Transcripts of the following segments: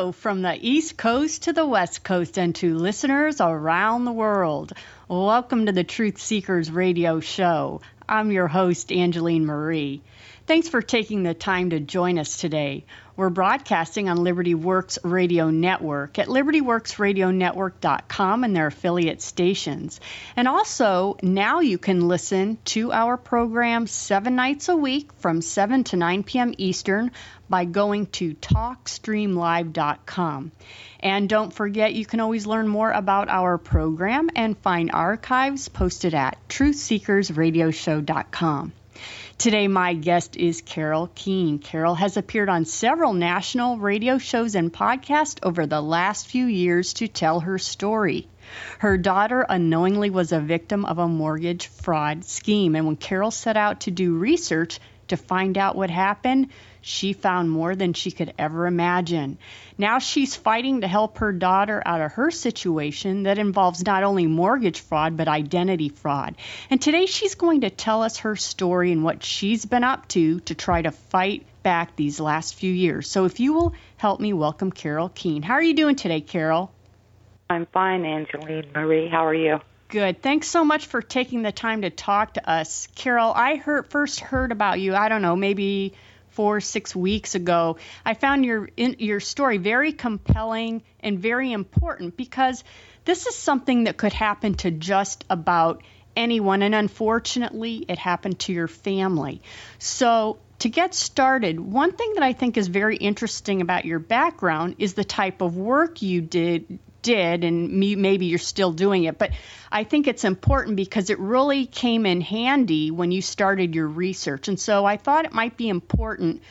From the East Coast to the West Coast and to listeners around the world. Welcome to the Truth Seekers Radio Show. I'm your host, Angeline Marie. Thanks for taking the time to join us today. We're broadcasting on Liberty Works Radio Network at libertyworksradionetwork.com and their affiliate stations. And also, now you can listen to our program seven nights a week from 7 to 9 p.m. Eastern by going to talkstreamlive.com. And don't forget, you can always learn more about our program and find archives posted at truthseekersradioshow.com. Today, my guest is Carol Keihn. Carol has appeared on several national radio shows and podcasts over the last few years to tell her story. Her daughter unknowingly was a victim of a mortgage fraud scheme, and when Carol set out to do research to find out what happened, she found more than she could ever imagine. Now she's fighting to help her daughter out of her situation that involves not only mortgage fraud, but identity fraud. And today she's going to tell us her story and what she's been up to to try to fight back these last few years. So if you will help me welcome Carol Keihn. How are you doing today, Carol? I'm fine, Angeline Marie. How are you? Good. Thanks so much for taking the time to talk to us. Carol, I heard, first heard about you, I don't know, maybe four six weeks ago. I found your in, your story very compelling and very important because this is something that could happen to just about anyone, and unfortunately, it happened to your family. So. To get started, one thing that I think is very interesting about your background is the type of work you did did, and maybe you're still doing it, but I think it's important because it really came in handy when you started your research. And so I thought it might be important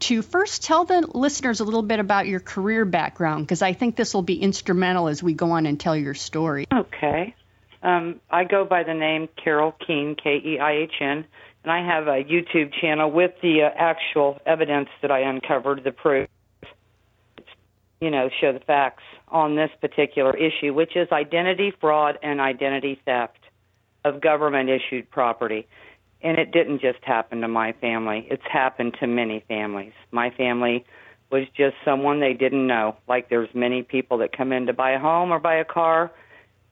to first tell the listeners a little bit about your career background because I think this will be instrumental as we go on and tell your story. Okay. Um, I go by the name Carol Keihn, K E I H N, and I have a YouTube channel with the uh, actual evidence that I uncovered, the proof you know, show the facts on this particular issue, which is identity fraud and identity theft of government issued property. And it didn't just happen to my family, it's happened to many families. My family was just someone they didn't know. Like there's many people that come in to buy a home or buy a car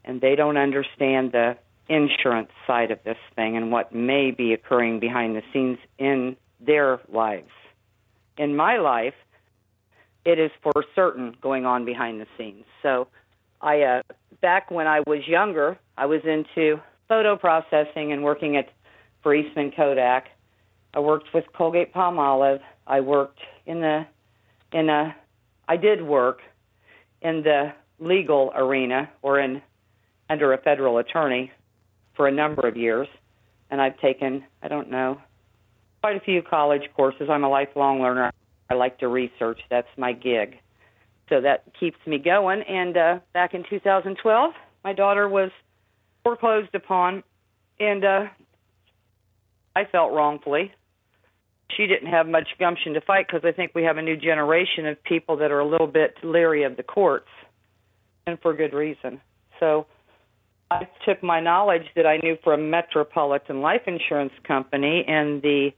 and they don't understand the insurance side of this thing and what may be occurring behind the scenes in their lives. In my life, it is for certain going on behind the scenes. So, I uh, back when I was younger, I was into photo processing and working at for Eastman Kodak. I worked with Colgate Palmolive. I worked in the in a I did work in the legal arena or in under a federal attorney for a number of years and I've taken I don't know quite a few college courses. I'm a lifelong learner. I like to research. That's my gig. So that keeps me going. And uh, back in 2012, my daughter was foreclosed upon, and uh, I felt wrongfully. She didn't have much gumption to fight because I think we have a new generation of people that are a little bit leery of the courts, and for good reason. So I took my knowledge that I knew from Metropolitan Life Insurance Company and the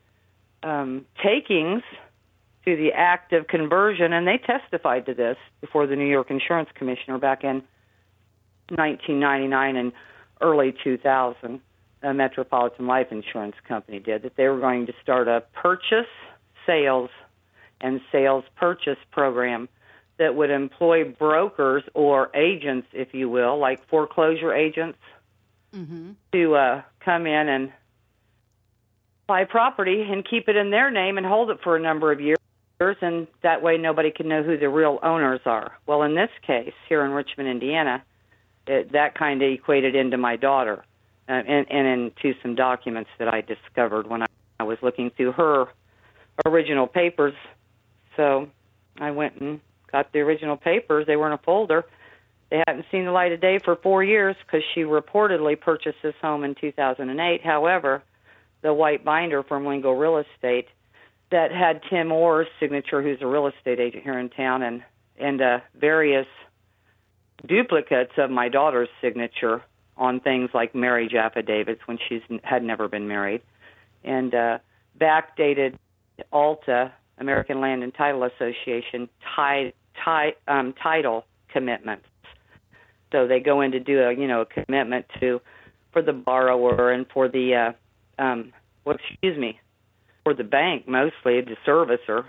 um, takings to the act of conversion, and they testified to this before the New York Insurance Commissioner back in 1999 and early 2000. A Metropolitan Life Insurance Company did that they were going to start a purchase, sales, and sales purchase program that would employ brokers or agents, if you will, like foreclosure agents, mm-hmm. to uh, come in and buy property and keep it in their name and hold it for a number of years and that way nobody can know who the real owners are. Well, in this case, here in Richmond, Indiana, it, that kind of equated into my daughter uh, and, and into some documents that I discovered when I, I was looking through her original papers. So I went and got the original papers. They were in a folder. They hadn't seen the light of day for four years because she reportedly purchased this home in 2008. However, the white binder from Lingo Real Estate – that had Tim Orr's signature, who's a real estate agent here in town, and and uh, various duplicates of my daughter's signature on things like marriage affidavits when she's had never been married, and uh, backdated Alta American Land and Title Association tied ti- um, title commitments. So they go in to do a you know a commitment to for the borrower and for the uh, um, well, excuse me, for the bank mostly the servicer,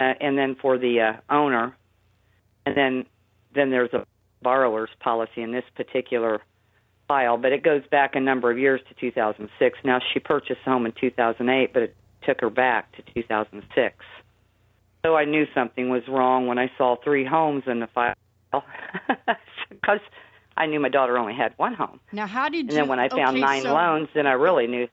uh, and then for the uh, owner, and then then there's a borrower's policy in this particular file, but it goes back a number of years to 2006. Now she purchased a home in 2008, but it took her back to 2006. So I knew something was wrong when I saw three homes in the file because I knew my daughter only had one home. Now, how did and you? And then when I found okay, nine so, loans, then I really knew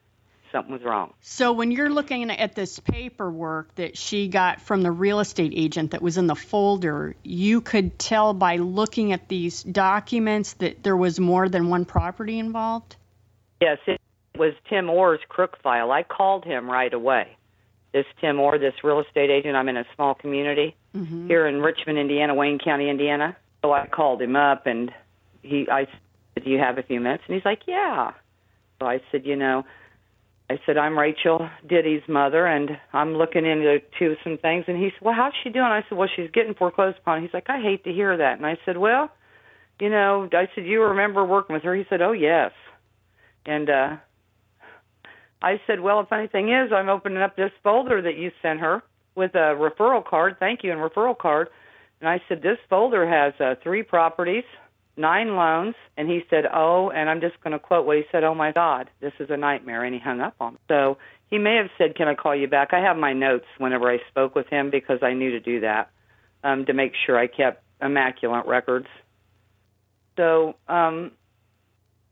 something was wrong. So when you're looking at this paperwork that she got from the real estate agent that was in the folder, you could tell by looking at these documents that there was more than one property involved. Yes, it was Tim Orr's crook file. I called him right away. This Tim Orr, this real estate agent. I'm in a small community Mm-hmm. here in Richmond, Indiana, Wayne County, Indiana. So I called him up and he I said, "Do you have a few minutes?" And he's like, "Yeah." So I said, "You know, I said I'm Rachel Diddy's mother, and I'm looking into to some things." And he said, "Well, how's she doing?" I said, "Well, she's getting foreclosed upon." He's like, "I hate to hear that." And I said, "Well, you know," I said, "You remember working with her?" He said, "Oh yes." And uh I said, "Well, the funny thing is, I'm opening up this folder that you sent her with a referral card. Thank you, and referral card." And I said, "This folder has uh, three properties." Nine loans and he said oh and i'm just going to quote what he said oh my god this is a nightmare and he hung up on me. So he may have said can i call you back? I have my notes whenever i spoke with him because i knew to do that um to make sure i kept immaculate records. So um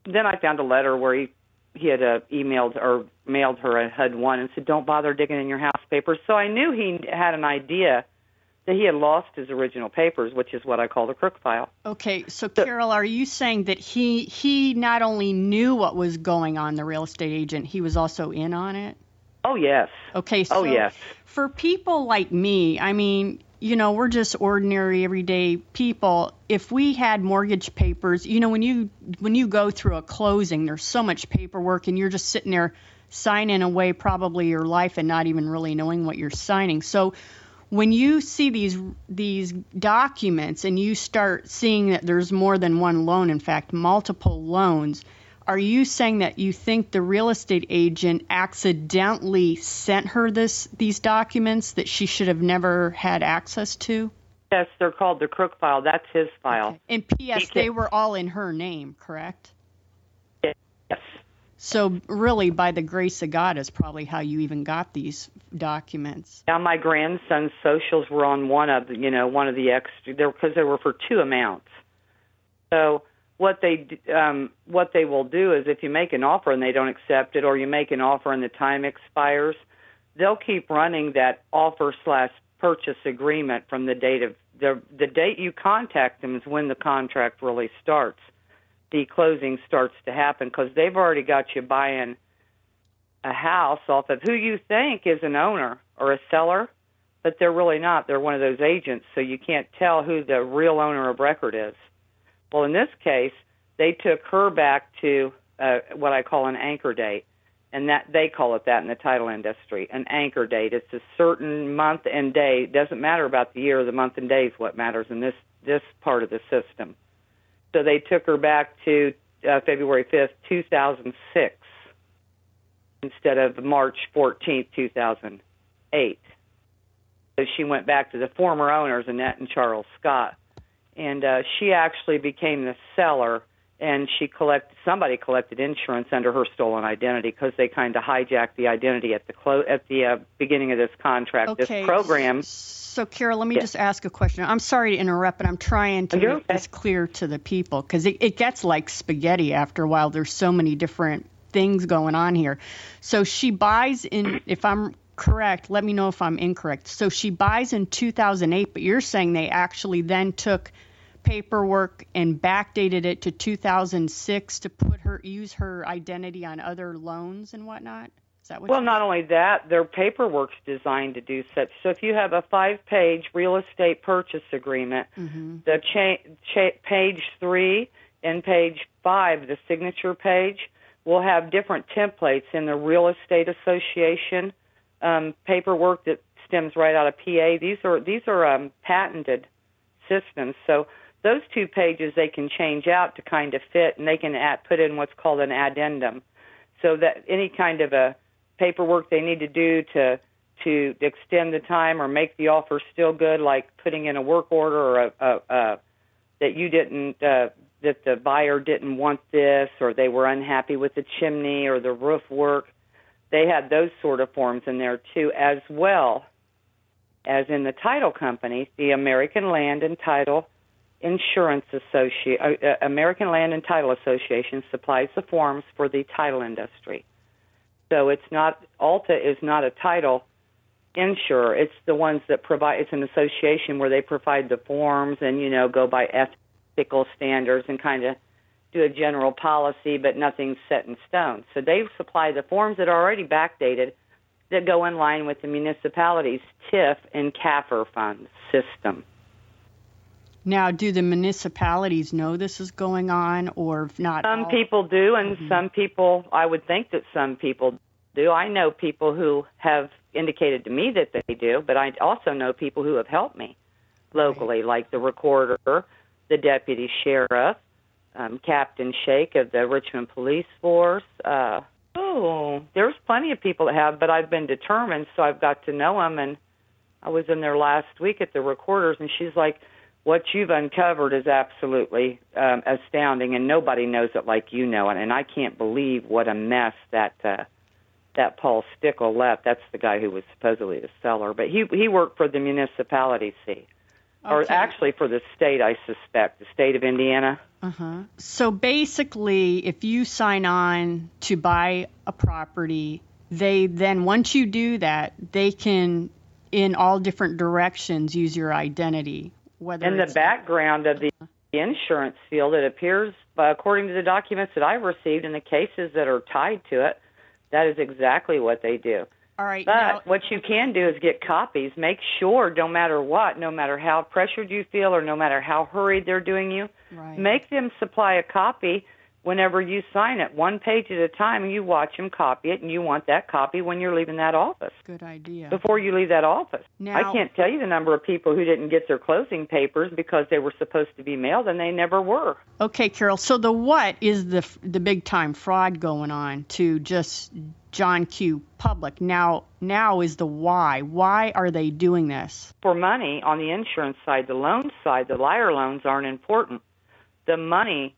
then i found a letter where he he had uh, emailed or mailed her a HUD one and said, "Don't bother digging in your house papers." So I knew he had an idea that he had lost his original papers, which is what I call the crook file. Okay, so Carol, are you saying that he he not only knew what was going on, the real estate agent, he was also in on it? Oh yes. Okay, oh, so oh yes. for people like me, I mean, you know, we're just ordinary everyday people. If we had mortgage papers, you know, when you when you go through a closing, there's so much paperwork and you're just sitting there signing away probably your life and not even really knowing what you're signing. So when you see these these documents and you start seeing that there's more than one loan, in fact, multiple loans, are you saying that you think the real estate agent accidentally sent her this these documents that she should have never had access to? Yes, they're called the crook file. That's his file. Okay. And P.S. They were all in her name, correct? So really, by the grace of God, is probably how you even got these documents. Now my grandson's socials were on one of the, you know, one of the extra there because they were for two amounts. So what they um, what they will do is if you make an offer and they don't accept it, or you make an offer and the time expires, they'll keep running that offer slash purchase agreement from the date of the the date you contact them is when the contract really starts. The closing starts to happen because they've already got you buying a house off of who you think is an owner or a seller, but they're really not. They're one of those agents, so you can't tell who the real owner of record is. Well, in this case, they took her back to uh, what I call an anchor date, and that they call it that in the title industry, an anchor date. It's a certain month and day. It doesn't matter about the year, the month and day is what matters in this this part of the system. So they took her back to uh, February 5th, 2006, instead of March 14th, 2008. So she went back to the former owners, Annette and Charles Scott and uh, she actually became the seller and she collected somebody collected insurance under her stolen identity because they kind of hijacked the identity at the clo- at the uh, beginning of this contract okay. this program so carol let me yeah. just ask a question i'm sorry to interrupt but i'm trying to You're make okay. this clear to the people because it, it gets like spaghetti after a while there's so many different things going on here so she buys in if i'm correct let me know if i'm incorrect so she buys in 2008 but you're saying they actually then took paperwork and backdated it to 2006 to put her use her identity on other loans and whatnot is that what well not only that their paperwork's designed to do such so if you have a five page real estate purchase agreement mm-hmm. the cha- cha- page three and page five the signature page will have different templates in the real estate association um, paperwork that stems right out of PA. These are these are um, patented systems. So those two pages they can change out to kind of fit, and they can add, put in what's called an addendum, so that any kind of a paperwork they need to do to to extend the time or make the offer still good, like putting in a work order or a, a, a that you didn't uh, that the buyer didn't want this or they were unhappy with the chimney or the roof work. They had those sort of forms in there too, as well as in the title company, the American Land and Title Insurance Association, uh, uh, American Land and Title Association supplies the forms for the title industry. So it's not Alta is not a title insurer. It's the ones that provide. It's an association where they provide the forms and you know go by ethical standards and kind of do a general policy, but nothing's set in stone. So they supply the forms that are already backdated that go in line with the municipality's TIF and CAFR funds system. Now, do the municipalities know this is going on, or not? Some all? people do, and mm-hmm. some people, I would think that some people do. I know people who have indicated to me that they do, but I also know people who have helped me locally, right. like the recorder, the deputy sheriff, um, Captain Shake of the Richmond Police Force. Uh, oh, there's plenty of people that have, but I've been determined, so I've got to know them. And I was in there last week at the recorders, and she's like, "What you've uncovered is absolutely um, astounding, and nobody knows it like you know it." And I can't believe what a mess that. Uh, that Paul Stickle left. That's the guy who was supposedly the seller, but he he worked for the municipality. See, okay. or actually for the state, I suspect, the state of Indiana. Uh-huh. So basically, if you sign on to buy a property, they then once you do that, they can in all different directions use your identity. Whether in the background of the insurance field, it appears, uh, according to the documents that I've received, and the cases that are tied to it, that is exactly what they do. All right. But now, what you can do is get copies. Make sure, no matter what, no matter how pressured you feel or no matter how hurried they're doing you, right. make them supply a copy whenever you sign it, one page at a time, you watch them copy it, and you want that copy when you're leaving that office. Good idea. Before you leave that office. Now, I can't tell you the number of people who didn't get their closing papers because they were supposed to be mailed and they never were. Okay, Carol. So the what is the the big time fraud going on to just John Q. Public. Now, now is the why. Why are they doing this? For money on the insurance side, the loan side, the liar loans aren't important. The money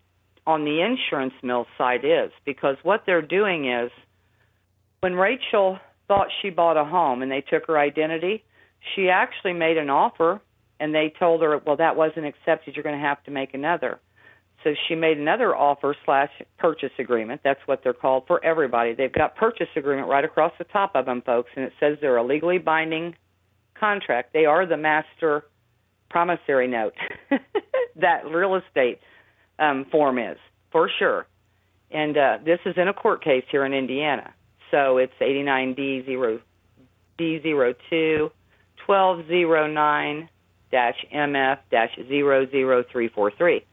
on the insurance mill side is because what they're doing is when Rachel thought she bought a home and they took her identity, she actually made an offer and they told her, well, that wasn't accepted. You're going to have to make another. So she made another offer slash purchase agreement. That's what they're called for everybody. They've got purchase agreement right across the top of them, folks, and it says they're a legally binding contract. They are the master promissory note that real estate um, form is for sure. And uh, this is in a court case here in Indiana. So it's 89D0 D02 1209 MF 00343,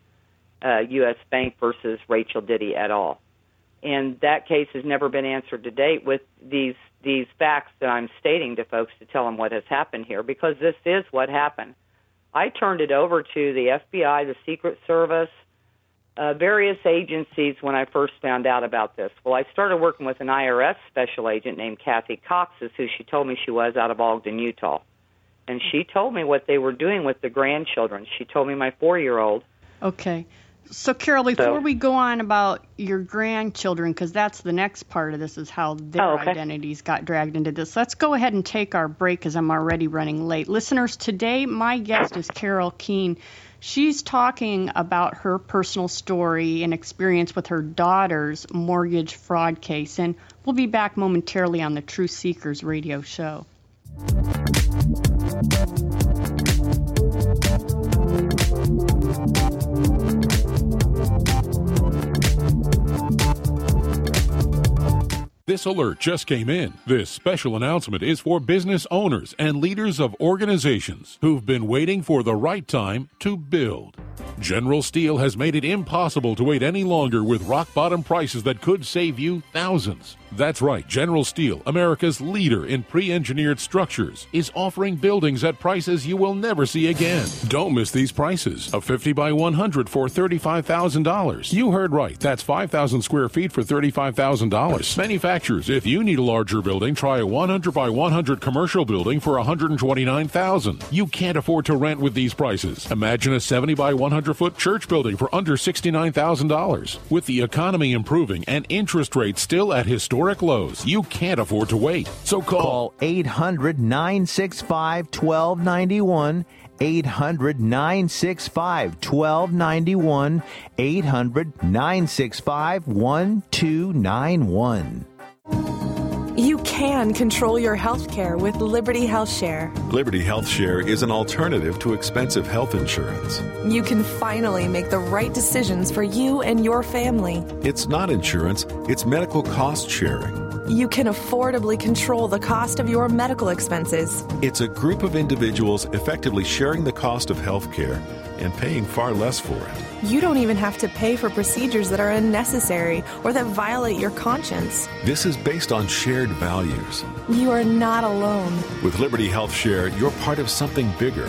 uh, U.S. Bank versus Rachel Diddy et al. And that case has never been answered to date with these these facts that I'm stating to folks to tell them what has happened here because this is what happened. I turned it over to the FBI, the Secret Service, uh, various agencies when I first found out about this. Well, I started working with an IRS special agent named Kathy Coxes, who she told me she was out of Ogden, Utah. And she told me what they were doing with the grandchildren. She told me my four year old. Okay. So, Carol, before so, we go on about your grandchildren, because that's the next part of this, is how their oh, okay. identities got dragged into this. Let's go ahead and take our break because I'm already running late. Listeners, today my guest is Carol Keihn. She's talking about her personal story and experience with her daughter's mortgage fraud case, and we'll be back momentarily on the Truth Seekers radio show. This alert just came in. This special announcement is for business owners and leaders of organizations who've been waiting for the right time to build. General Steel has made it impossible to wait any longer with rock bottom prices that could save you thousands. That's right, General Steel, America's leader in pre engineered structures, is offering buildings at prices you will never see again. Don't miss these prices. A 50 by 100 for $35,000. You heard right, that's 5,000 square feet for $35,000. Manufacturers, if you need a larger building, try a 100 by 100 commercial building for 129,000. You can't afford to rent with these prices. Imagine a 70 by 100 foot church building for under $69,000. With the economy improving and interest rates still at historic lows. You can't afford to wait. So call, call 800 965 1291. 800 965 1291. 800 965 1291. Can control your health care with Liberty Health Share. Liberty Health Share is an alternative to expensive health insurance. You can finally make the right decisions for you and your family. It's not insurance, it's medical cost sharing. You can affordably control the cost of your medical expenses. It's a group of individuals effectively sharing the cost of health care and paying far less for it. You don't even have to pay for procedures that are unnecessary or that violate your conscience. This is based on shared values. You are not alone. With Liberty Health Share, you're part of something bigger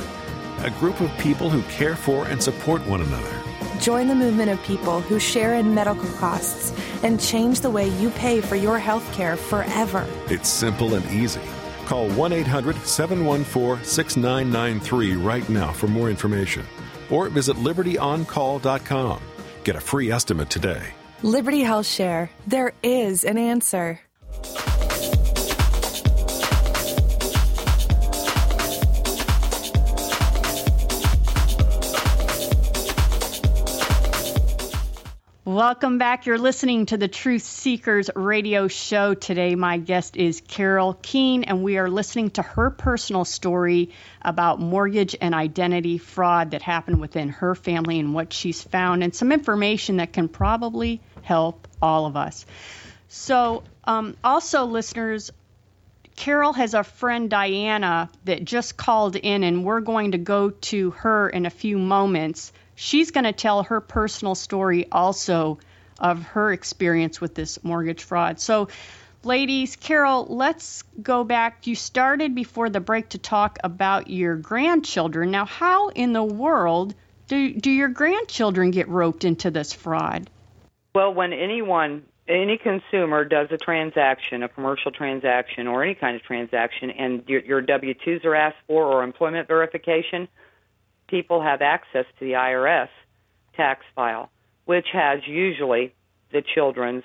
a group of people who care for and support one another. Join the movement of people who share in medical costs and change the way you pay for your health care forever. It's simple and easy. Call 1 800 714 6993 right now for more information or visit libertyoncall.com. Get a free estimate today. Liberty Health Share. There is an answer. Welcome back. You're listening to the Truth Seekers radio show. Today, my guest is Carol Keihn, and we are listening to her personal story about mortgage and identity fraud that happened within her family and what she's found, and some information that can probably help all of us. So, um, also, listeners, Carol has a friend, Diana, that just called in, and we're going to go to her in a few moments she's going to tell her personal story also of her experience with this mortgage fraud. So, ladies, Carol, let's go back. You started before the break to talk about your grandchildren. Now, how in the world do, do your grandchildren get roped into this fraud? Well, when anyone, any consumer does a transaction, a commercial transaction, or any kind of transaction, and your, your W 2s are asked for or employment verification, people have access to the IRS tax file, which has usually the children's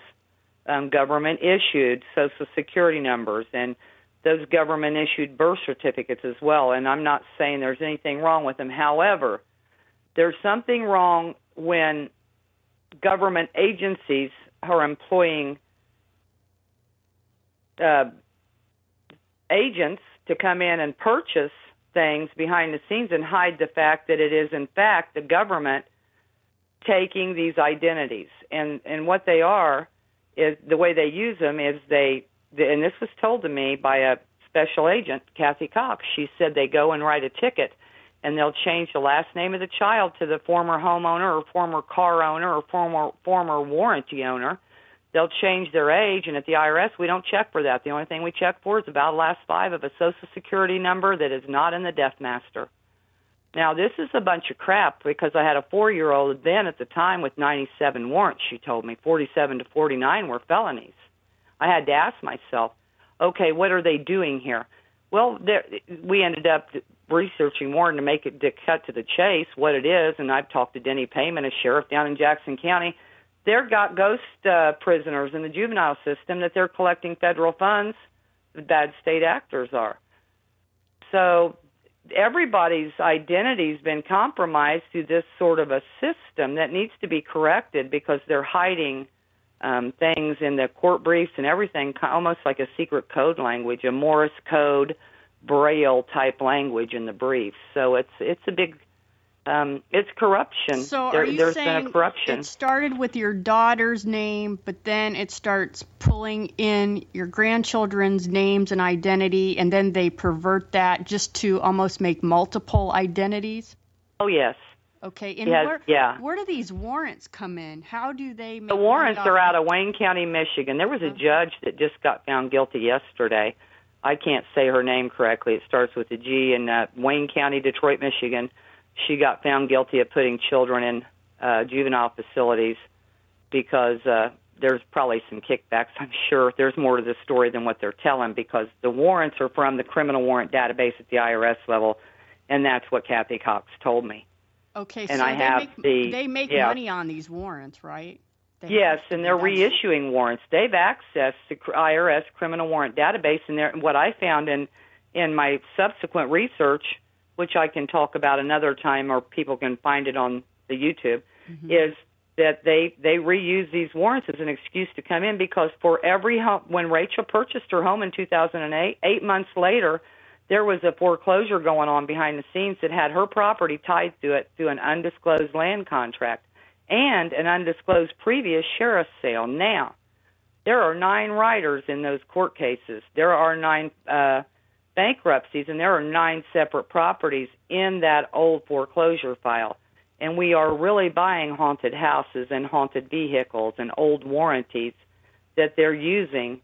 um, government issued social security numbers and those government issued birth certificates as well. And I'm not saying there's anything wrong with them. However, there's something wrong when government agencies are employing uh, agents to come in and purchase things behind the scenes and hide the fact that it is in fact the government taking these identities. And and what they are is the way they use them is they and this was told to me by a special agent Kathy Cox. She said they go and write a ticket and they'll change the last name of the child to the former homeowner or former car owner or former former warranty owner they'll change their age and at the IRS we don't check for that. The only thing we check for is about the last five of a social security number that is not in the death master. Now this is a bunch of crap because I had a four year old then at the time with ninety seven warrants, she told me. Forty seven to forty nine were felonies. I had to ask myself, okay, what are they doing here? Well, there, we ended up researching more to make it to cut to the chase what it is, and I've talked to Denny Payment, a sheriff down in Jackson County, they're got ghost uh, prisoners in the juvenile system that they're collecting federal funds. The bad state actors are. So everybody's identity's been compromised through this sort of a system that needs to be corrected because they're hiding um, things in the court briefs and everything, almost like a secret code language, a Morse code, Braille type language in the briefs. So it's it's a big um, it's corruption. So there, are you there's saying been a corruption. it started with your daughter's name, but then it starts pulling in your grandchildren's names and identity, and then they pervert that just to almost make multiple identities? Oh yes, Okay, and Yes, where, yeah. where do these warrants come in? How do they make The warrants are out of Wayne County, Michigan. There was a judge that just got found guilty yesterday. I can't say her name correctly. It starts with a G in uh, Wayne County, Detroit, Michigan. She got found guilty of putting children in uh, juvenile facilities because uh, there's probably some kickbacks. I'm sure there's more to the story than what they're telling because the warrants are from the criminal warrant database at the IRS level, and that's what Kathy Cox told me. Okay, and so I they have make the- they make yeah. money on these warrants, right? They Yes, and they're reissuing warrants. They've accessed the IRS criminal warrant database, and what I found in in my subsequent research, which I can talk about another time, or people can find it on the YouTube, is that they they reuse these warrants as an excuse to come in because for every home, when Rachel purchased her home in 2008, eight months later, there was a foreclosure going on behind the scenes that had her property tied to it through an undisclosed land contract and an undisclosed previous sheriff's sale. Now, there are nine riders in those court cases. There are nine uh, bankruptcies, and there are nine separate properties in that old foreclosure file. And we are really buying haunted houses and haunted vehicles and old warranties that they're using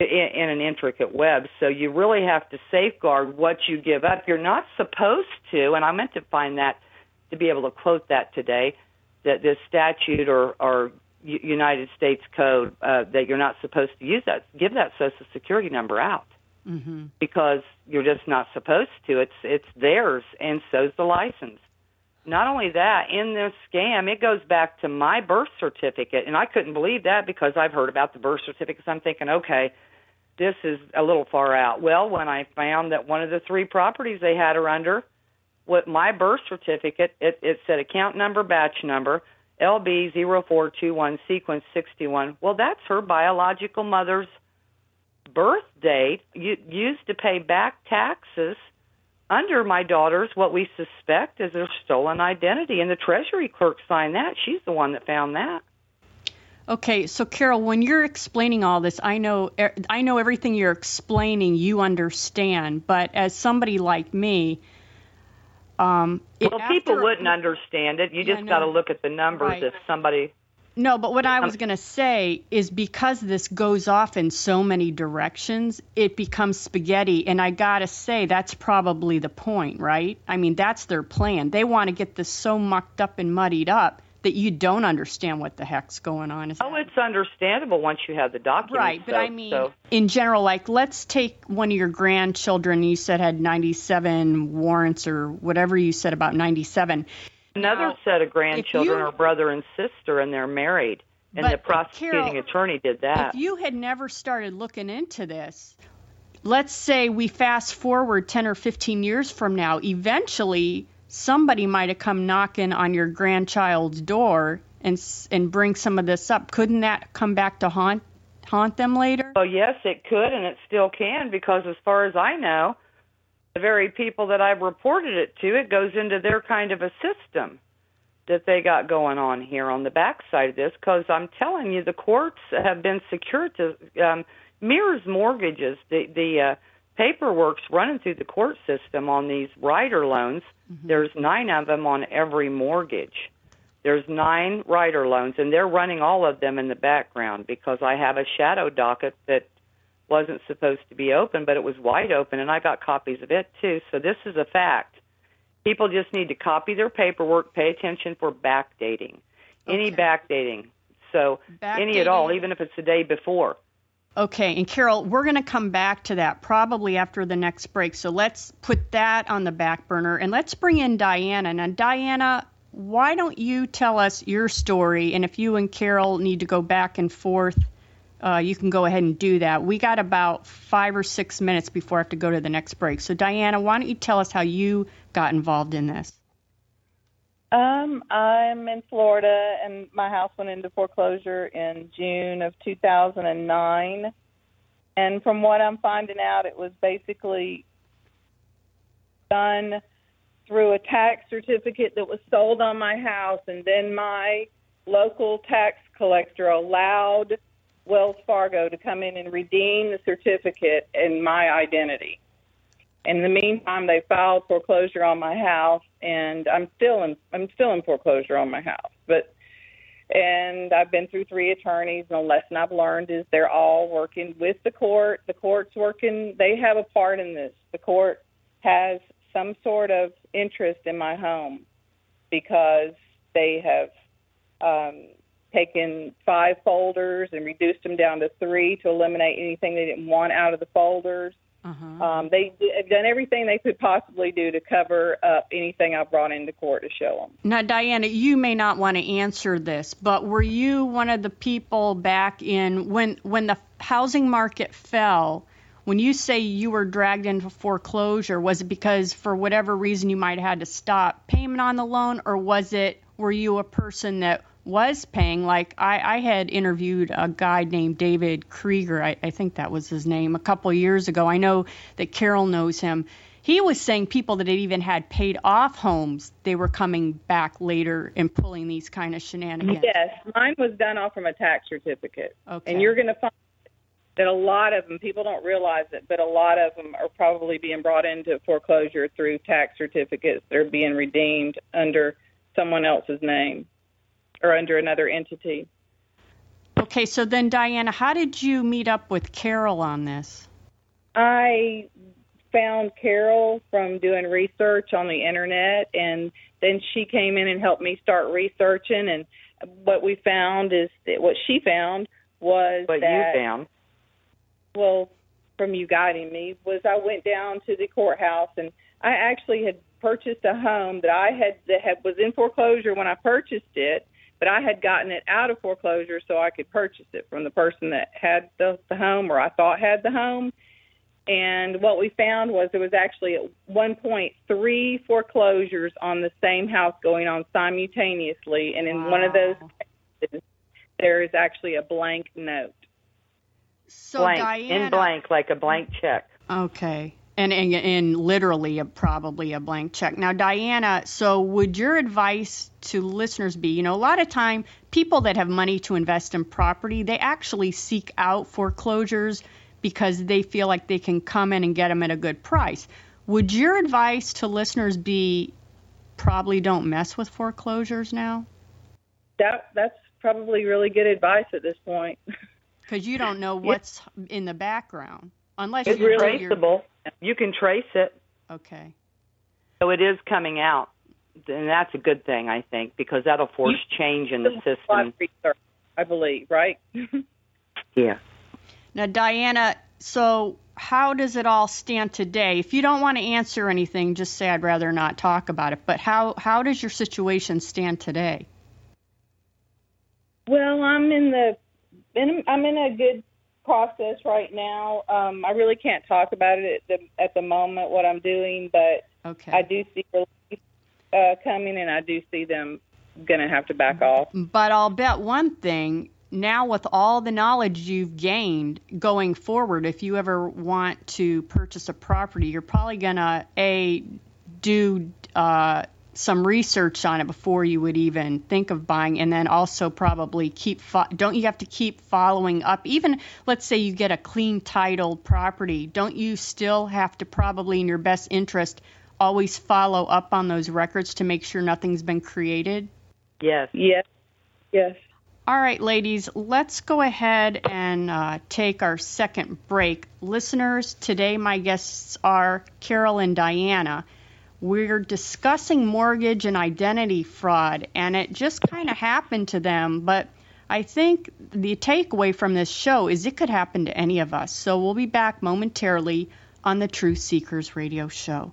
in, in an intricate web. So you really have to safeguard what you give up. You're not supposed to, and I meant to find that to be able to quote that today, that this statute or, or United States code uh, that you're not supposed to use that, give that social security number out Mm-hmm. because you're just not supposed to. It's it's theirs, and so's the license. Not only that, in this scam, it goes back to my birth certificate, and I couldn't believe that because I've heard about the birth certificates. I'm thinking, okay, this is a little far out. Well, when I found that one of the three properties they had her under, what my birth certificate, it, it said account number, batch number, LB 0421 sequence 61. Well, that's her biological mother's birth date used to pay back taxes under my daughter's what we suspect is her stolen identity and the treasury clerk signed that she's the one that found that Okay, so Carol, when you're explaining all this, I know er, I know everything you're explaining. You understand, but as somebody like me, um, well people wouldn't understand it you Yeah, just got to look at the numbers Right. if somebody No, but what I Um, was going to say is because this goes off in so many directions, it becomes spaghetti. And I got to say, that's probably the point, right? I mean, that's their plan. They want to get this so mucked up and muddied up that you don't understand what the heck's going on. Is oh it's understandable once you have the documents Right, but so- I mean, so in general, like let's take one of your grandchildren. You said had 97 warrants or whatever you said about 97. Another Now, set of grandchildren you- are brother and sister and they're married and the prosecuting Carol, attorney did that If you had never started looking into this, let's say we fast forward 10 or 15 years from now, eventually somebody might have come knocking on your grandchild's door and and bring some of this up. Couldn't that come back to haunt haunt them later? Well, yes, it could, and it still can, because as far as I know, the very people that I've reported it to, it goes into their kind of a system that they got going on here on the backside of this. Because I'm telling you, the courts have been secured to um, mirrors mortgages. The the uh, paperwork's running through the court system on these rider loans. There's nine of them on every mortgage. There's nine rider loans, and they're running all of them in the background because I have a shadow docket that wasn't supposed to be open, but it was wide open, and I got copies of it too. So this is a fact. People just need to copy their paperwork, pay attention for backdating, any Okay. backdating. So any at all, even if it's the day before. Okay, and Carol, we're going to come back to that probably after the next break. So let's put that on the back burner and let's bring in Diana. Now, Diana, why don't you tell us your story? And if you and Carol need to go back and forth, uh, you can go ahead and do that. We got about five or six minutes before I have to go to the next break. So, Diana, why don't you tell us how you got involved in this? Um, I'm in Florida, and my house went into foreclosure in June of 2009. And from what I'm finding out, it was basically done through a tax certificate that was sold on my house, and then my local tax collector allowed Wells Fargo to come in and redeem the certificate in my identity. In the meantime, they filed foreclosure on my house, and I'm still in I'm still in foreclosure on my house. But and I've been through three attorneys, and the lesson I've learned is they're all working with the court. The court's working; they have a part in this. The court has some sort of interest in my home because they have um, taken five folders and reduced them down to three to eliminate anything they didn't want out of the folders. Uh-huh. Um, they have done everything they could possibly do to cover up anything I brought into court to show them. Now, Diana, you may not want to answer this, but were you one of the people back in when when the housing market fell? When you say you were dragged into foreclosure, was it because for whatever reason you might have had to stop payment on the loan, or was it were you a person that was paying. Like I, I had interviewed a guy named David Krieger, I, I think that was his name, a couple of years ago. I know that Carol knows him. He was saying people that had even had paid off homes, they were coming back later and pulling these kind of shenanigans. Yes, mine was done off from a tax certificate. Okay. And you're going to find that a lot of them, people don't realize it, but a lot of them are probably being brought into foreclosure through tax certificates. They're being redeemed under someone else's name or under another entity. Okay, so then Diana, how did you meet up with Carol on this? I found Carol from doing research on the internet, and then she came in and helped me start researching. And what we found is that what she found was what that you found. Well, from you guiding me was I went down to the courthouse and I actually had purchased a home that I had that had was in foreclosure when I purchased it, but I had gotten it out of foreclosure so I could purchase it from the person that had the, the home or I thought had the home. And what we found was there was actually 1.3 foreclosures on the same house going on simultaneously, and in wow. one of those cases, there is actually a blank note. So blank Diana, in blank, like a blank check. Okay. And, and, and literally a, probably a blank check. Now, Diana, so would your advice to listeners be, you know, a lot of time people that have money to invest in property, they actually seek out foreclosures because they feel like they can come in and get them at a good price. Would your advice to listeners be probably don't mess with foreclosures now? That that's probably really good advice at this point. Because you don't know what's in the background unless It's you traceable. You can trace it. Okay. So it is coming out, and that's a good thing, I think, because that'll force change in the system. research, I believe, right? Yeah. Now, Diana, so how does it all stand today? If you don't want to answer anything, just say I'd rather not talk about it. But how how does your situation stand today? Well, I'm in the in, I'm in a good process right now. Um, I really can't talk about it at the at the moment what I'm doing, but Okay. I do see relief uh, coming, and I do see them going to have to back off. But I'll bet one thing now, with all the knowledge you've gained going forward, if you ever want to purchase a property, you're probably going to, A, do uh, some research on it before you would even think of buying, and then also probably keep, fo- don't you have to keep following up? Even, let's say you get a clean titled property, don't you still have to probably, in your best interest, always follow up on those records to make sure nothing's been created? Yes. Yes, yes. All right, ladies, let's go ahead and uh, take our second break. Listeners, today my guests are Carol and Diana. We're discussing mortgage and identity fraud, and it just kind of happened to them, but I think the takeaway from this show is it could happen to any of us. So we'll be back momentarily on the Truth Seekers Radio Show.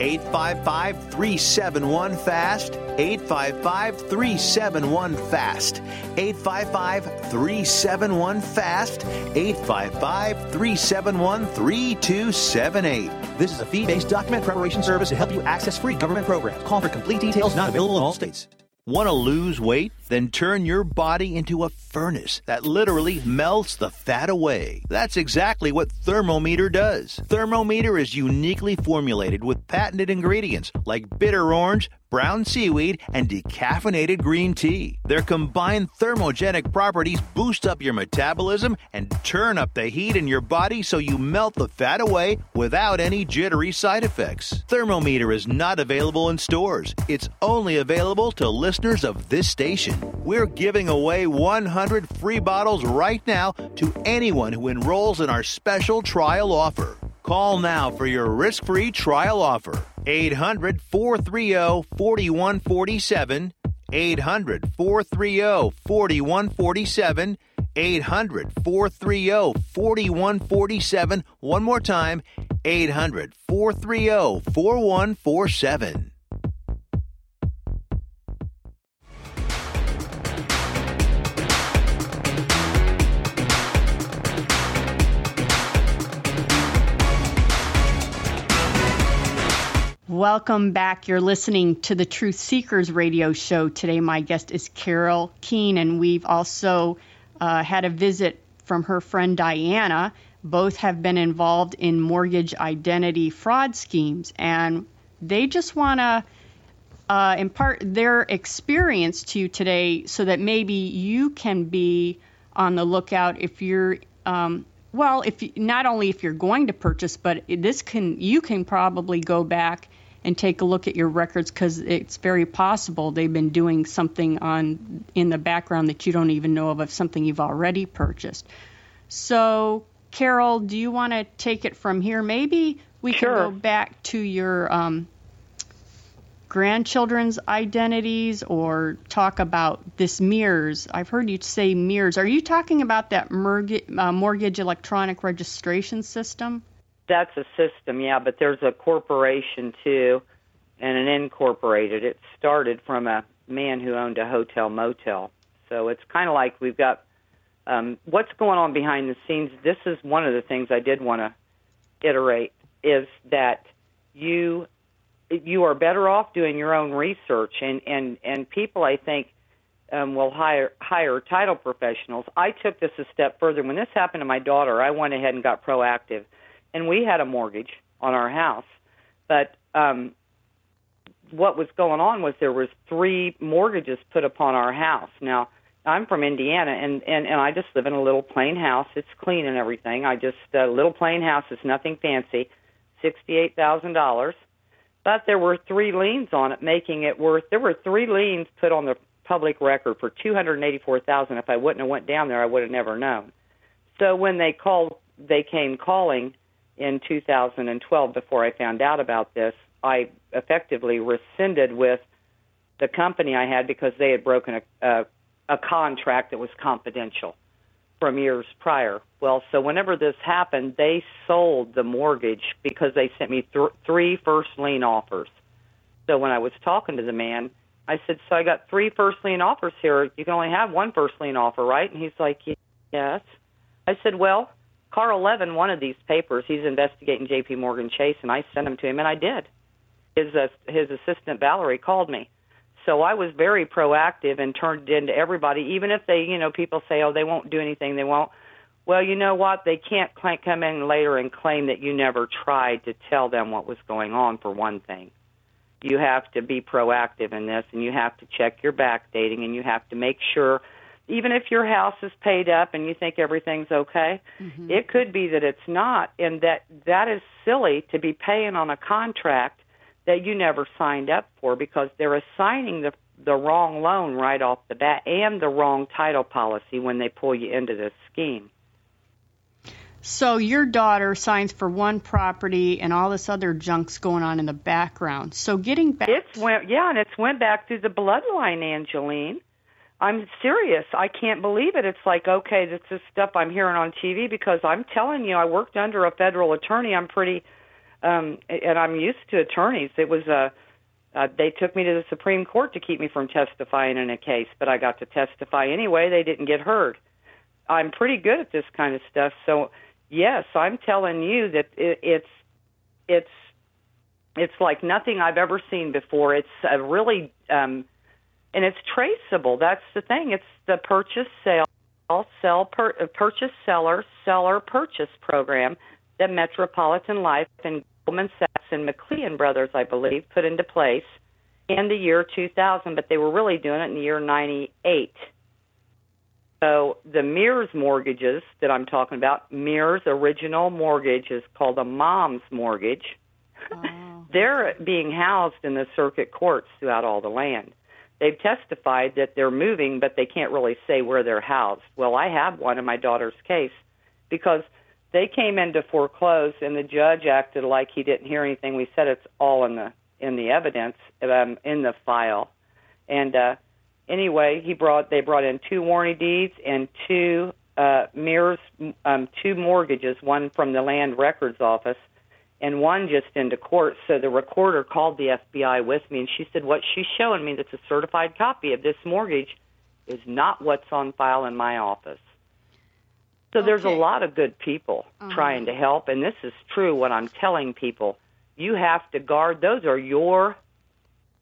855 371 FAST. 855 371 FAST. 855 371 FAST. 855 371 3278. This is a fee based document preparation service to help you access free government programs. Call for complete details, not available in all states. Want to lose weight? Then turn your body into a furnace that literally melts the fat away. That's exactly what Thermometer does. Thermometer is uniquely formulated with patented ingredients like bitter orange, brown seaweed, and decaffeinated green tea. Their combined thermogenic properties boost up your metabolism and turn up the heat in your body so you melt the fat away without any jittery side effects. Thermometer is not available in stores. It's only available to listeners of this station. We're giving away 100 free bottles right now to anyone who enrolls in our special trial offer. Call now for your risk free trial offer. 800 430 4147. 800 430 4147. 800 430 4147. One more time 800 430 4147. Welcome back. You're listening to the Truth Seekers radio show. Today, my guest is Carol Keihn, and we've also uh, had a visit from her friend Diana. Both have been involved in mortgage identity fraud schemes, and they just want to uh, impart their experience to you today so that maybe you can be on the lookout if you're um, well if not only if you're going to purchase but this can you can probably go back and take a look at your records because it's very possible they've been doing something on in the background that you don't even know of of something you've already purchased. So, Carol, do you want to take it from here? Maybe we sure. can go back to your um, grandchildren's identities or talk about this MERS. I've heard you say MERS. Are you talking about that mortgage, uh, mortgage electronic registration system? That's a system, yeah, but there's a corporation too and an incorporated. It started from a man who owned a hotel motel. So it's kind of like we've got um, what's going on behind the scenes. This is one of the things I did want to iterate is that you you are better off doing your own research and and and people I think um, will hire hire title professionals. I took this a step further. When this happened to my daughter, I went ahead and got proactive and we had a mortgage on our house. But um, what was going on was there was three mortgages put upon our house. Now I'm from Indiana, and and and I just live in a little plain house. It's clean and everything. I just a uh, little plain house. It's nothing fancy. Sixty-eight thousand dollars. But there were three liens on it, making it worth. There were three liens put on the public record for two hundred eighty-four thousand. If I wouldn't have went down there, I would have never known. So when they called, they came calling in 2012 before I found out about this. I effectively rescinded with the company I had because they had broken a, a, a contract that was confidential from years prior. Well, so whenever this happened, they sold the mortgage because they sent me th- three first lien offers. So when I was talking to the man, I said, "So I got three first lien offers here. You can only have one first lien offer, right?" And he's like, "Yes." I said, "Well, Carl Levin wanted these papers. He's investigating J.P. Morgan Chase, and I sent them to him, and I did. His uh, his assistant Valerie called me, so I was very proactive and turned into everybody. Even if they, you know, people say, oh, they won't do anything, they won't. Well, you know what? They can't cl- come in later and claim that you never tried to tell them what was going on. For one thing, you have to be proactive in this, and you have to check your backdating, and you have to make sure even if your house is paid up and you think everything's okay, mm-hmm. it could be that it's not, and that that is silly to be paying on a contract that you never signed up for because they're assigning the the wrong loan right off the bat and the wrong title policy when they pull you into this scheme. So your daughter signs for one property and all this other junk's going on in the background. So getting back It's went yeah, and it's went back through the bloodline, Angeline. I'm serious. I can't believe it. It's like, okay, this is stuff I'm hearing on TV because I'm telling you, I worked under a federal attorney. I'm pretty, um, and I'm used to attorneys. It was a, uh, they took me to the Supreme Court to keep me from testifying in a case, but I got to testify anyway. They didn't get heard. I'm pretty good at this kind of stuff. So, yes, I'm telling you that it, it's, it's, it's like nothing I've ever seen before. It's a really, um, and it's traceable. That's the thing. It's the purchase sale sell per, uh, purchase seller seller purchase program that Metropolitan Life and Goldman Sachs and McLean Brothers, I believe, put into place in the year 2000, but they were really doing it in the year 98. So the MERS mortgages that I'm talking about, MERS original mortgage is called a mom's mortgage. Oh. They're being housed in the circuit courts throughout all the land they've testified that they're moving, but they can't really say where they're housed. Well, I have one in my daughter's case because they came in to foreclose, and the judge acted like he didn't hear anything. We said it's all in the in the evidence um, in the file, and uh, anyway, he brought they brought in two warranty deeds and two uh, MERS, um, two mortgages, one from the land records office and one just into court. So the recorder called the FBI with me, and she said, "What she's showing me that's a certified copy of this mortgage is not what's on file in my office." So okay. there's a lot of good people uh-huh. trying to help, and this is true. What I'm telling people, you have to guard. Those are your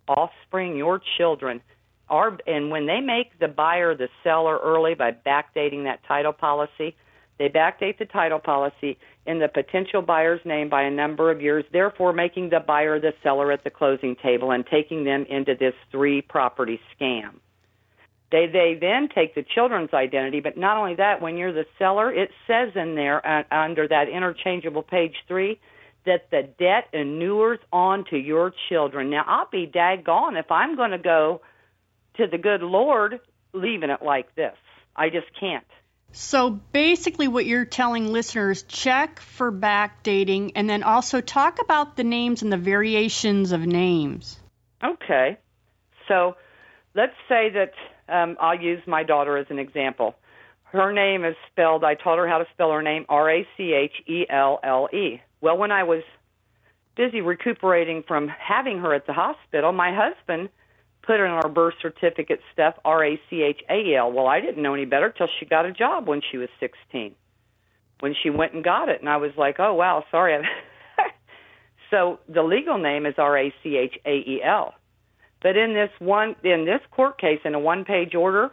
offspring, your children. Are and when they make the buyer the seller early by backdating that title policy, they backdate the title policy in the potential buyer's name by a number of years, therefore making the buyer the seller at the closing table and taking them into this three property scam. They they then take the children's identity, but not only that, when you're the seller, it says in there uh, under that interchangeable page three that the debt inures on to your children. Now I'll be daggone if I'm going to go to the good Lord leaving it like this. I just can't. So basically, what you're telling listeners check for backdating and then also talk about the names and the variations of names. Okay. So let's say that um, I'll use my daughter as an example. Her name is spelled, I taught her how to spell her name R A C H E L L E. Well, when I was busy recuperating from having her at the hospital, my husband put in our birth certificate stuff R A C H A L. Well, I didn't know any better till she got a job when she was 16. When she went and got it, and I was like, "Oh wow, sorry." so the legal name is R A C H A E L. But in this one in this court case in a one-page order,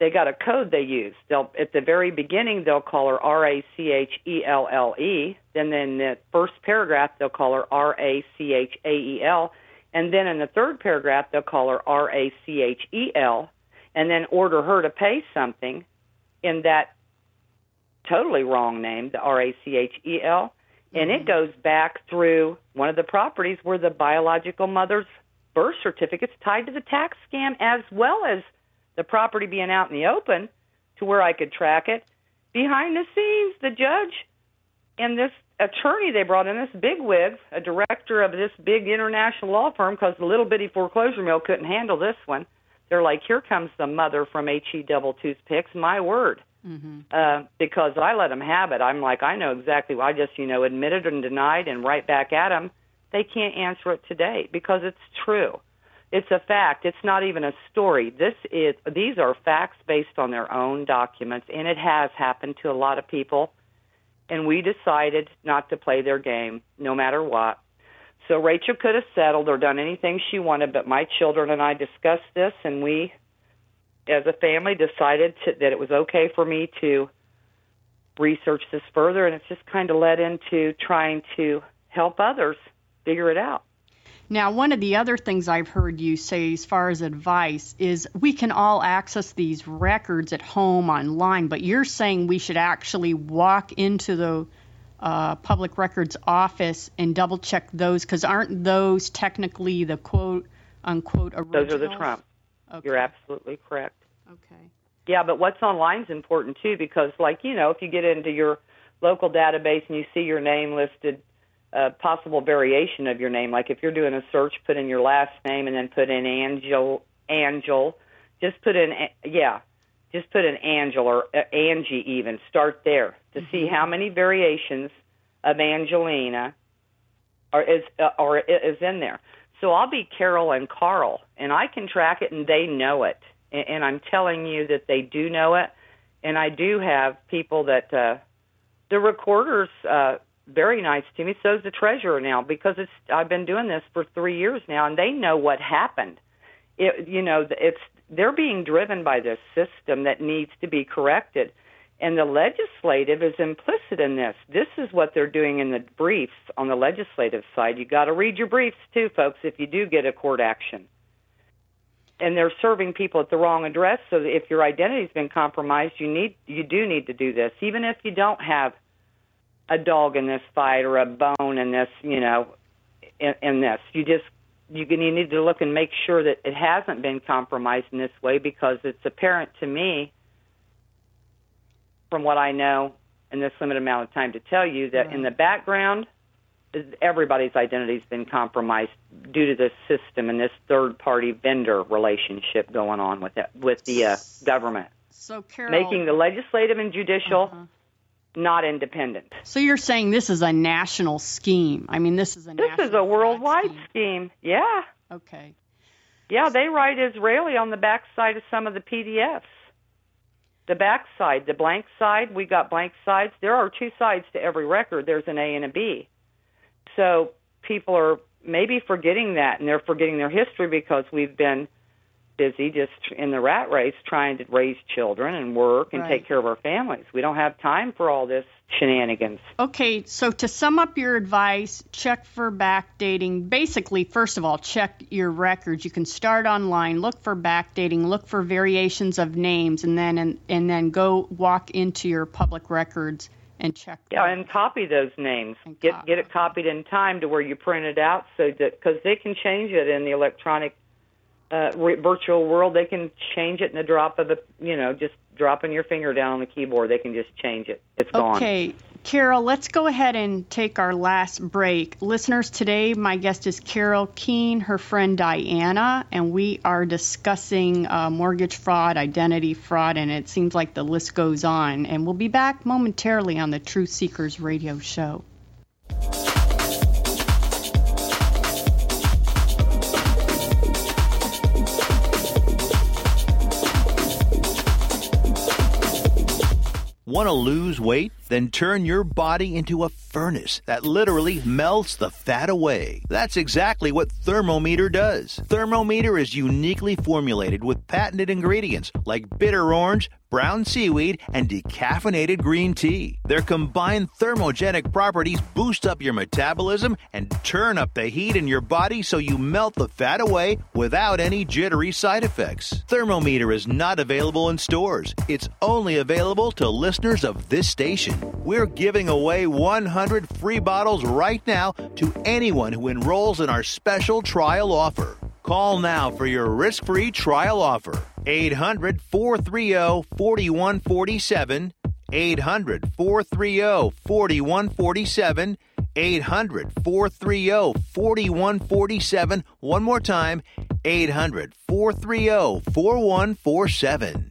they got a code they use. They'll at the very beginning they'll call her R A C H E L L E. Then in the first paragraph they'll call her R A C H A E L and then in the third paragraph, they'll call her R A C H E L, and then order her to pay something in that totally wrong name, the R A C H E L. And it mm-hmm. goes back through one of the properties where the biological mother's birth certificate's tied to the tax scam, as well as the property being out in the open to where I could track it. Behind the scenes, the judge and this attorney they brought in, this big wig, a director of this big international law firm, because the little bitty foreclosure mill couldn't handle this one. They're like, here comes the mother from HE Double Toothpicks. My word. Mm-hmm. Uh, because I let them have it. I'm like, I know exactly. I just, you know, admitted and denied and right back at them. They can't answer it today because it's true. It's a fact. It's not even a story. This is these are facts based on their own documents, and it has happened to a lot of people and we decided not to play their game no matter what. So Rachel could have settled or done anything she wanted, but my children and I discussed this, and we, as a family, decided to, that it was okay for me to research this further, and it's just kind of led into trying to help others figure it out. Now, one of the other things I've heard you say as far as advice is we can all access these records at home online, but you're saying we should actually walk into the uh, Public Records Office and double check those? Because aren't those technically the quote unquote originals? Those are the Trump. Okay. You're absolutely correct. Okay. Yeah, but what's online is important too because, like, you know, if you get into your local database and you see your name listed, a possible variation of your name, like if you're doing a search, put in your last name and then put in Angel, Angel. Just put in, yeah, just put in Angel or uh, Angie even. Start there to see how many variations of Angelina are is uh, or is in there. So I'll be Carol and Carl, and I can track it, and they know it. And, and I'm telling you that they do know it. And I do have people that uh, the recorders uh, very nice to me. So's the treasurer now because it's I've been doing this for three years now, and they know what happened. It, you know, it's they're being driven by this system that needs to be corrected. And the legislative is implicit in this. This is what they're doing in the briefs on the legislative side. You got to read your briefs too, folks, if you do get a court action. And they're serving people at the wrong address. So if your identity's been compromised, you need you do need to do this, even if you don't have a dog in this fight or a bone in this, you know, in, in this. You just you can you need to look and make sure that it hasn't been compromised in this way because it's apparent to me from what I know in this limited amount of time to tell you that in the background everybody's identity's been compromised due to this system and this third party vendor relationship going on with it, with the uh, government. So Carol, making the legislative and judicial not independent. so you're saying this is a national scheme? I mean, this is a This is a worldwide scheme. scheme. Yeah. Okay. Yeah, they write Israeli on the backside of some of the PDFs. The backside, the blank side, we got blank sides. There are two sides to every record. There's an A and a B. So people are maybe forgetting that, and they're forgetting their history because we've been busy just in the rat race trying to raise children and work and Right. take care of our families. We don't have time for all this shenanigans. Okay, so to sum up your advice, check for backdating. Basically, first of all, check your records. You can start online, look for backdating, look for variations of names, and then and, and then go walk into your public records and check. Yeah, them. and copy those names. And Get copy. get it copied in time to where you print it out, so that because they can change it in the electronic uh, virtual world, they can change it in a drop of a you know just dropping your finger down on the keyboard. They can just change it. It's gone. Okay, Carol, let's go ahead and take our last break. Listeners, today my guest is Carol Keihn, her friend Diana, and we are discussing uh, mortgage fraud, identity fraud, and it seems like the list goes on. And we'll be back momentarily on the Truth Seekers radio show. Want to lose weight? Then turn your body into a furnace that literally melts the fat away. That's exactly what Thermometer does. Thermometer is uniquely formulated with patented ingredients like bitter orange, brown seaweed, and decaffeinated green tea. Their combined thermogenic properties boost up your metabolism and turn up the heat in your body so you melt the fat away without any jittery side effects. Thermometer is not available in stores. It's only available to listeners of this station. We're giving away 100 free bottles right now to anyone who enrolls in our special trial offer. Call now for your risk free trial offer. 800 430 4147. 800 430 4147. 800 430 4147. One more time 800 430 4147.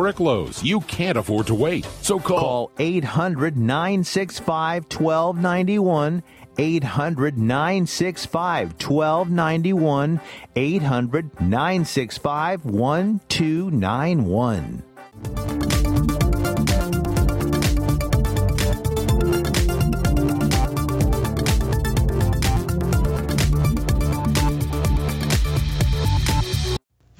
at lows. You can't afford to wait. So call, Call 800 965 1291. 800 965 1291. 800 965 1291.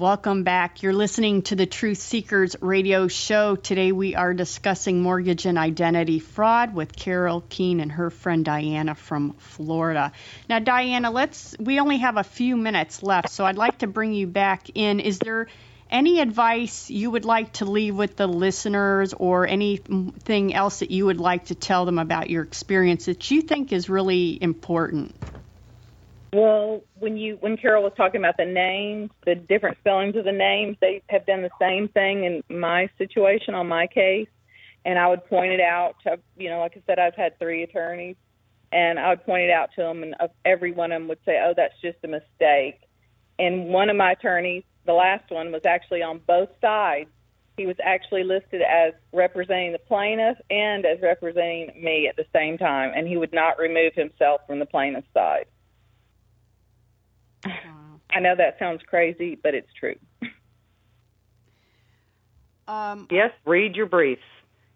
Welcome back. You're listening to the Truth Seekers radio show. Today we are discussing mortgage and identity fraud with Carol Keihn and her friend Diana from Florida. Now, Diana, let's we only have a few minutes left, so I'd like to bring you back in. Is there any advice you would like to leave with the listeners or anything else that you would like to tell them about your experience that you think is really important? Well, when you when Carol was talking about the names, the different spellings of the names, they have done the same thing in my situation on my case, and I would point it out. To, you know, like I said, I've had three attorneys, and I would point it out to them, and every one of them would say, "Oh, that's just a mistake." And one of my attorneys, the last one, was actually on both sides. He was actually listed as representing the plaintiff and as representing me at the same time, and he would not remove himself from the plaintiff's side. I know that sounds crazy, but it's true. Um, Yes, read your briefs,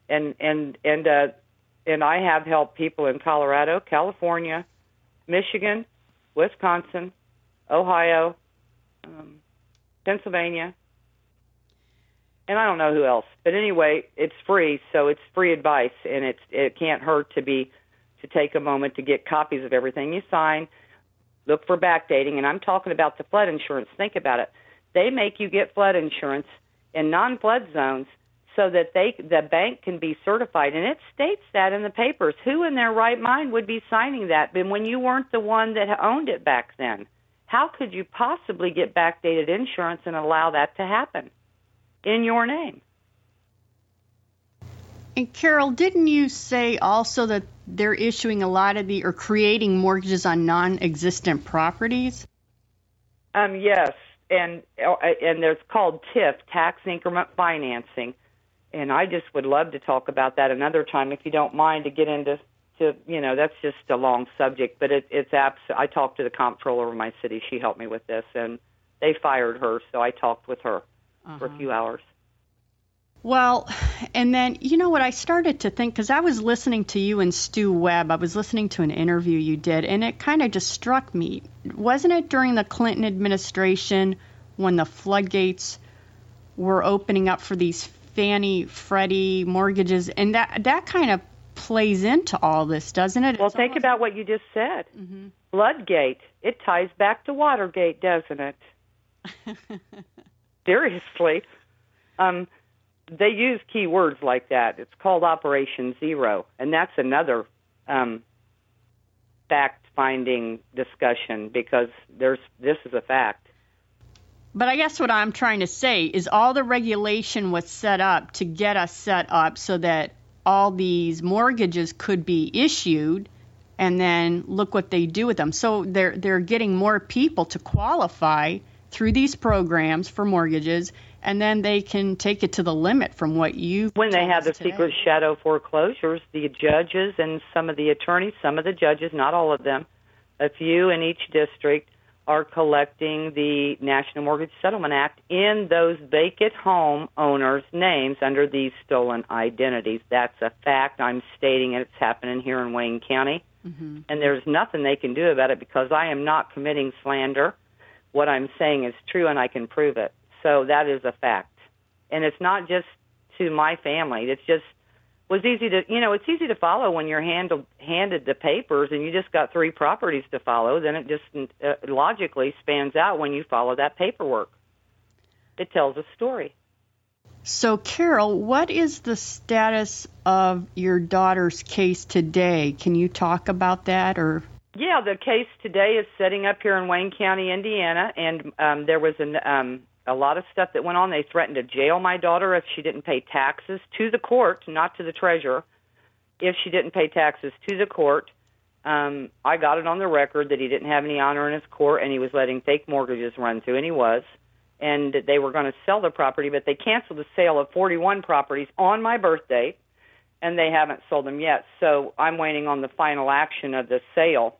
and and and uh, and I have helped people in Colorado, California, Michigan, Wisconsin, Ohio, um, Pennsylvania, and I don't know who else. But anyway, it's free, so it's free advice, and it's it can't hurt to be to take a moment to get copies of everything you sign. Look for backdating, and I'm talking about the flood insurance. Think about it. They make you get flood insurance in non-flood zones so that they the bank can be certified and it states that in the papers who in their right mind would be signing that but when you weren't the one that owned it back then how could you possibly get backdated insurance and allow that to happen in your name And Carol, didn't you say also that they're issuing a lot of the or creating mortgages on non-existent properties? Um, yes, and uh, and there's called TIF, tax increment financing, and I just would love to talk about that another time if you don't mind to get into to you know that's just a long subject, but it, it's abs- I talked to the comptroller of my city. She helped me with this, and they fired her, so I talked with her for a few hours. Well, and then you know what I started to think because I was listening to you and Stew Webb. I was listening to an interview you did, and it kind of just struck me. Wasn't it during the Clinton administration when the floodgates were opening up for these Fannie Freddie mortgages, and that that kind of plays into all this, doesn't it? Well, It's think almost- about what you just said. Floodgate. It ties back to Watergate, doesn't it? Seriously. Um, they use key words like that. It's called Operation Zero, and that's another um, fact-finding discussion because there's this is a fact. But I guess what I'm trying to say is all the regulation was set up to get us set up so that all these mortgages could be issued and then look what they do with them. So they're they're getting more people to qualify through these programs for mortgages and then they can take it to the limit from what you When they have the today. secret shadow foreclosures, the judges and some of the attorneys, some of the judges, not all of them, a few in each district, are collecting the National Mortgage Settlement Act in those vacant home owners' names under these stolen identities. That's a fact. I'm stating it. It's happening here in Wayne County. Mm-hmm. And there's nothing they can do about it because I am not committing slander. What I'm saying is true and I can prove it. So that is a fact. And it's not just to my family. It's just was easy to you know it's easy to follow when you're handled, handed the papers and you just got three properties to follow then it just uh, logically spans out when you follow that paperwork it tells a story So Carol, what is the status of your daughter's case today? Can you talk about that or yeah the case today is setting up here in wayne county indiana and um there was an um a lot of stuff that went on. They threatened to jail my daughter if she didn't pay taxes to the court not to the treasurer if she didn't pay taxes to the court. Um i got it on the record that he didn't have any honor in his court and he was letting fake mortgages run through and he was. And they were going to sell the property, but they canceled the sale of 41 properties on my birthday, and they haven't sold them yet. So I'm waiting on the final action of the sale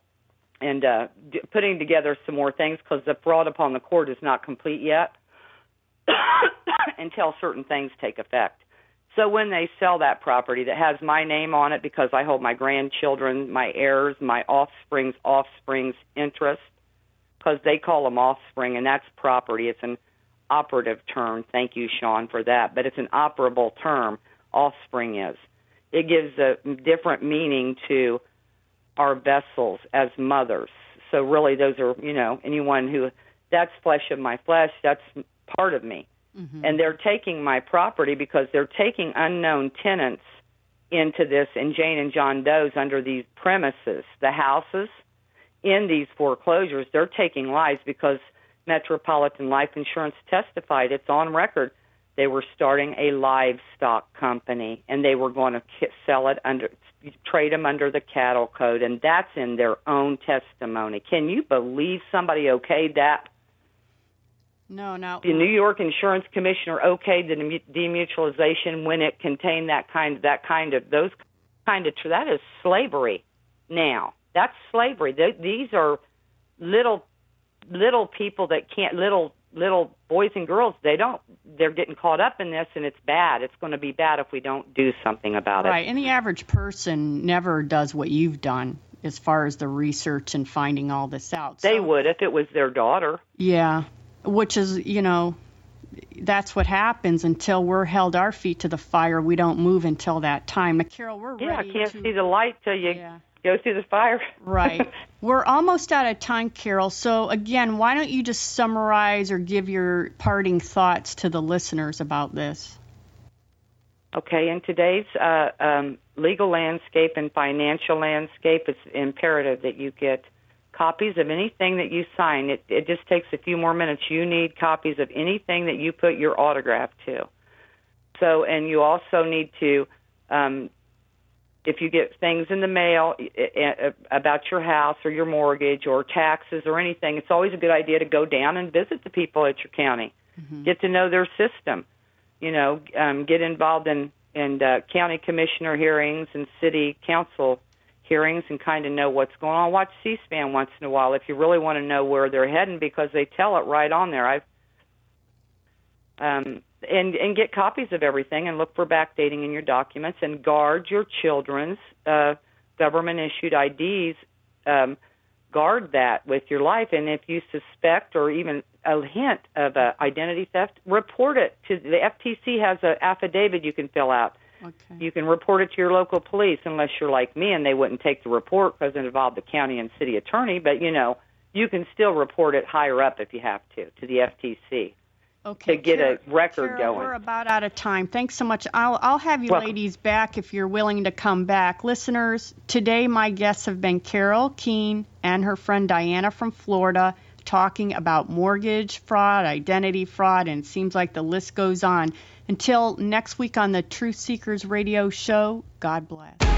and uh, d- putting together some more things because the fraud upon the court is not complete yet until certain things take effect. So when they sell that property that has my name on it because I hold my grandchildren, my heirs, my offspring's offspring's interest, because they call them offspring, and that's property. It's an operative term. Thank you, Sean, for that. But it's an operable term. Offspring is. It gives a different meaning to our vessels as mothers. So really, those are you know anyone who that's flesh of my flesh. That's part of me. Mm-hmm. And they're taking my property because they're taking unknown tenants into this and Jane and John Doe's under these premises, the houses in these foreclosures. They're taking lives because Metropolitan Life Insurance testified, it's on record, they were starting a livestock company and they were going to sell it under trade them under the cattle code and that's in their own testimony. Can you believe somebody okayed that? No, no. The New York Insurance Commissioner okayed the demutualization when it contained that kind, that kind of those kind of. That is slavery. Now that's slavery. these are little, little people that can't little little boys and girls they don't they're getting caught up in this and it's bad it's going to be bad if we don't do something about right. it right and the average person never does what you've done as far as the research and finding all this out they so, would if it was their daughter yeah which is, you know, that's what happens until we're held our feet to the fire. We don't move until that time. Carol, we're yeah, ready. Yeah, I can't to, see the light till you yeah. go through the fire. right. We're almost out of time, Carol. So again, why don't you just summarize or give your parting thoughts to the listeners about this? Okay, in today's uh, um, legal landscape and financial landscape, it's imperative that you get copies of anything that you sign. It, it just takes a few more minutes. You need copies of anything that you put your autograph to. So, and you also need to, um, if you get things in the mail about your house or your mortgage or taxes or anything, it's always a good idea to go down and visit the people at your county, mm-hmm. get to know their system. You know, um, get involved in in uh, county commissioner hearings and city council hearings and kind of know what's going on. Watch C-SPAN once in a while if you really want to know where they're heading because they tell it right on there. I've um, and and get copies of everything and look for backdating in your documents and guard your children's uh, government issued IDs. Um, guard that with your life, and if you suspect or even a hint of uh, identity theft, report it to the FTC. Has an affidavit you can fill out Okay. You can report it to your local police unless you're like me and they wouldn't take the report because it involved the county and city attorney. But you know, you can still report it higher up if you have to to the FTC. Okay, to get a record going. We're about out of time. Thanks so much. I'll I'll have you Welcome. ladies back if you're willing to come back. Listeners, today my guests have been Carol Keihn and her friend Diana from Florida talking about mortgage fraud, identity fraud, and it seems like the list goes on. Until next week on the Truth Seekers radio show, God bless.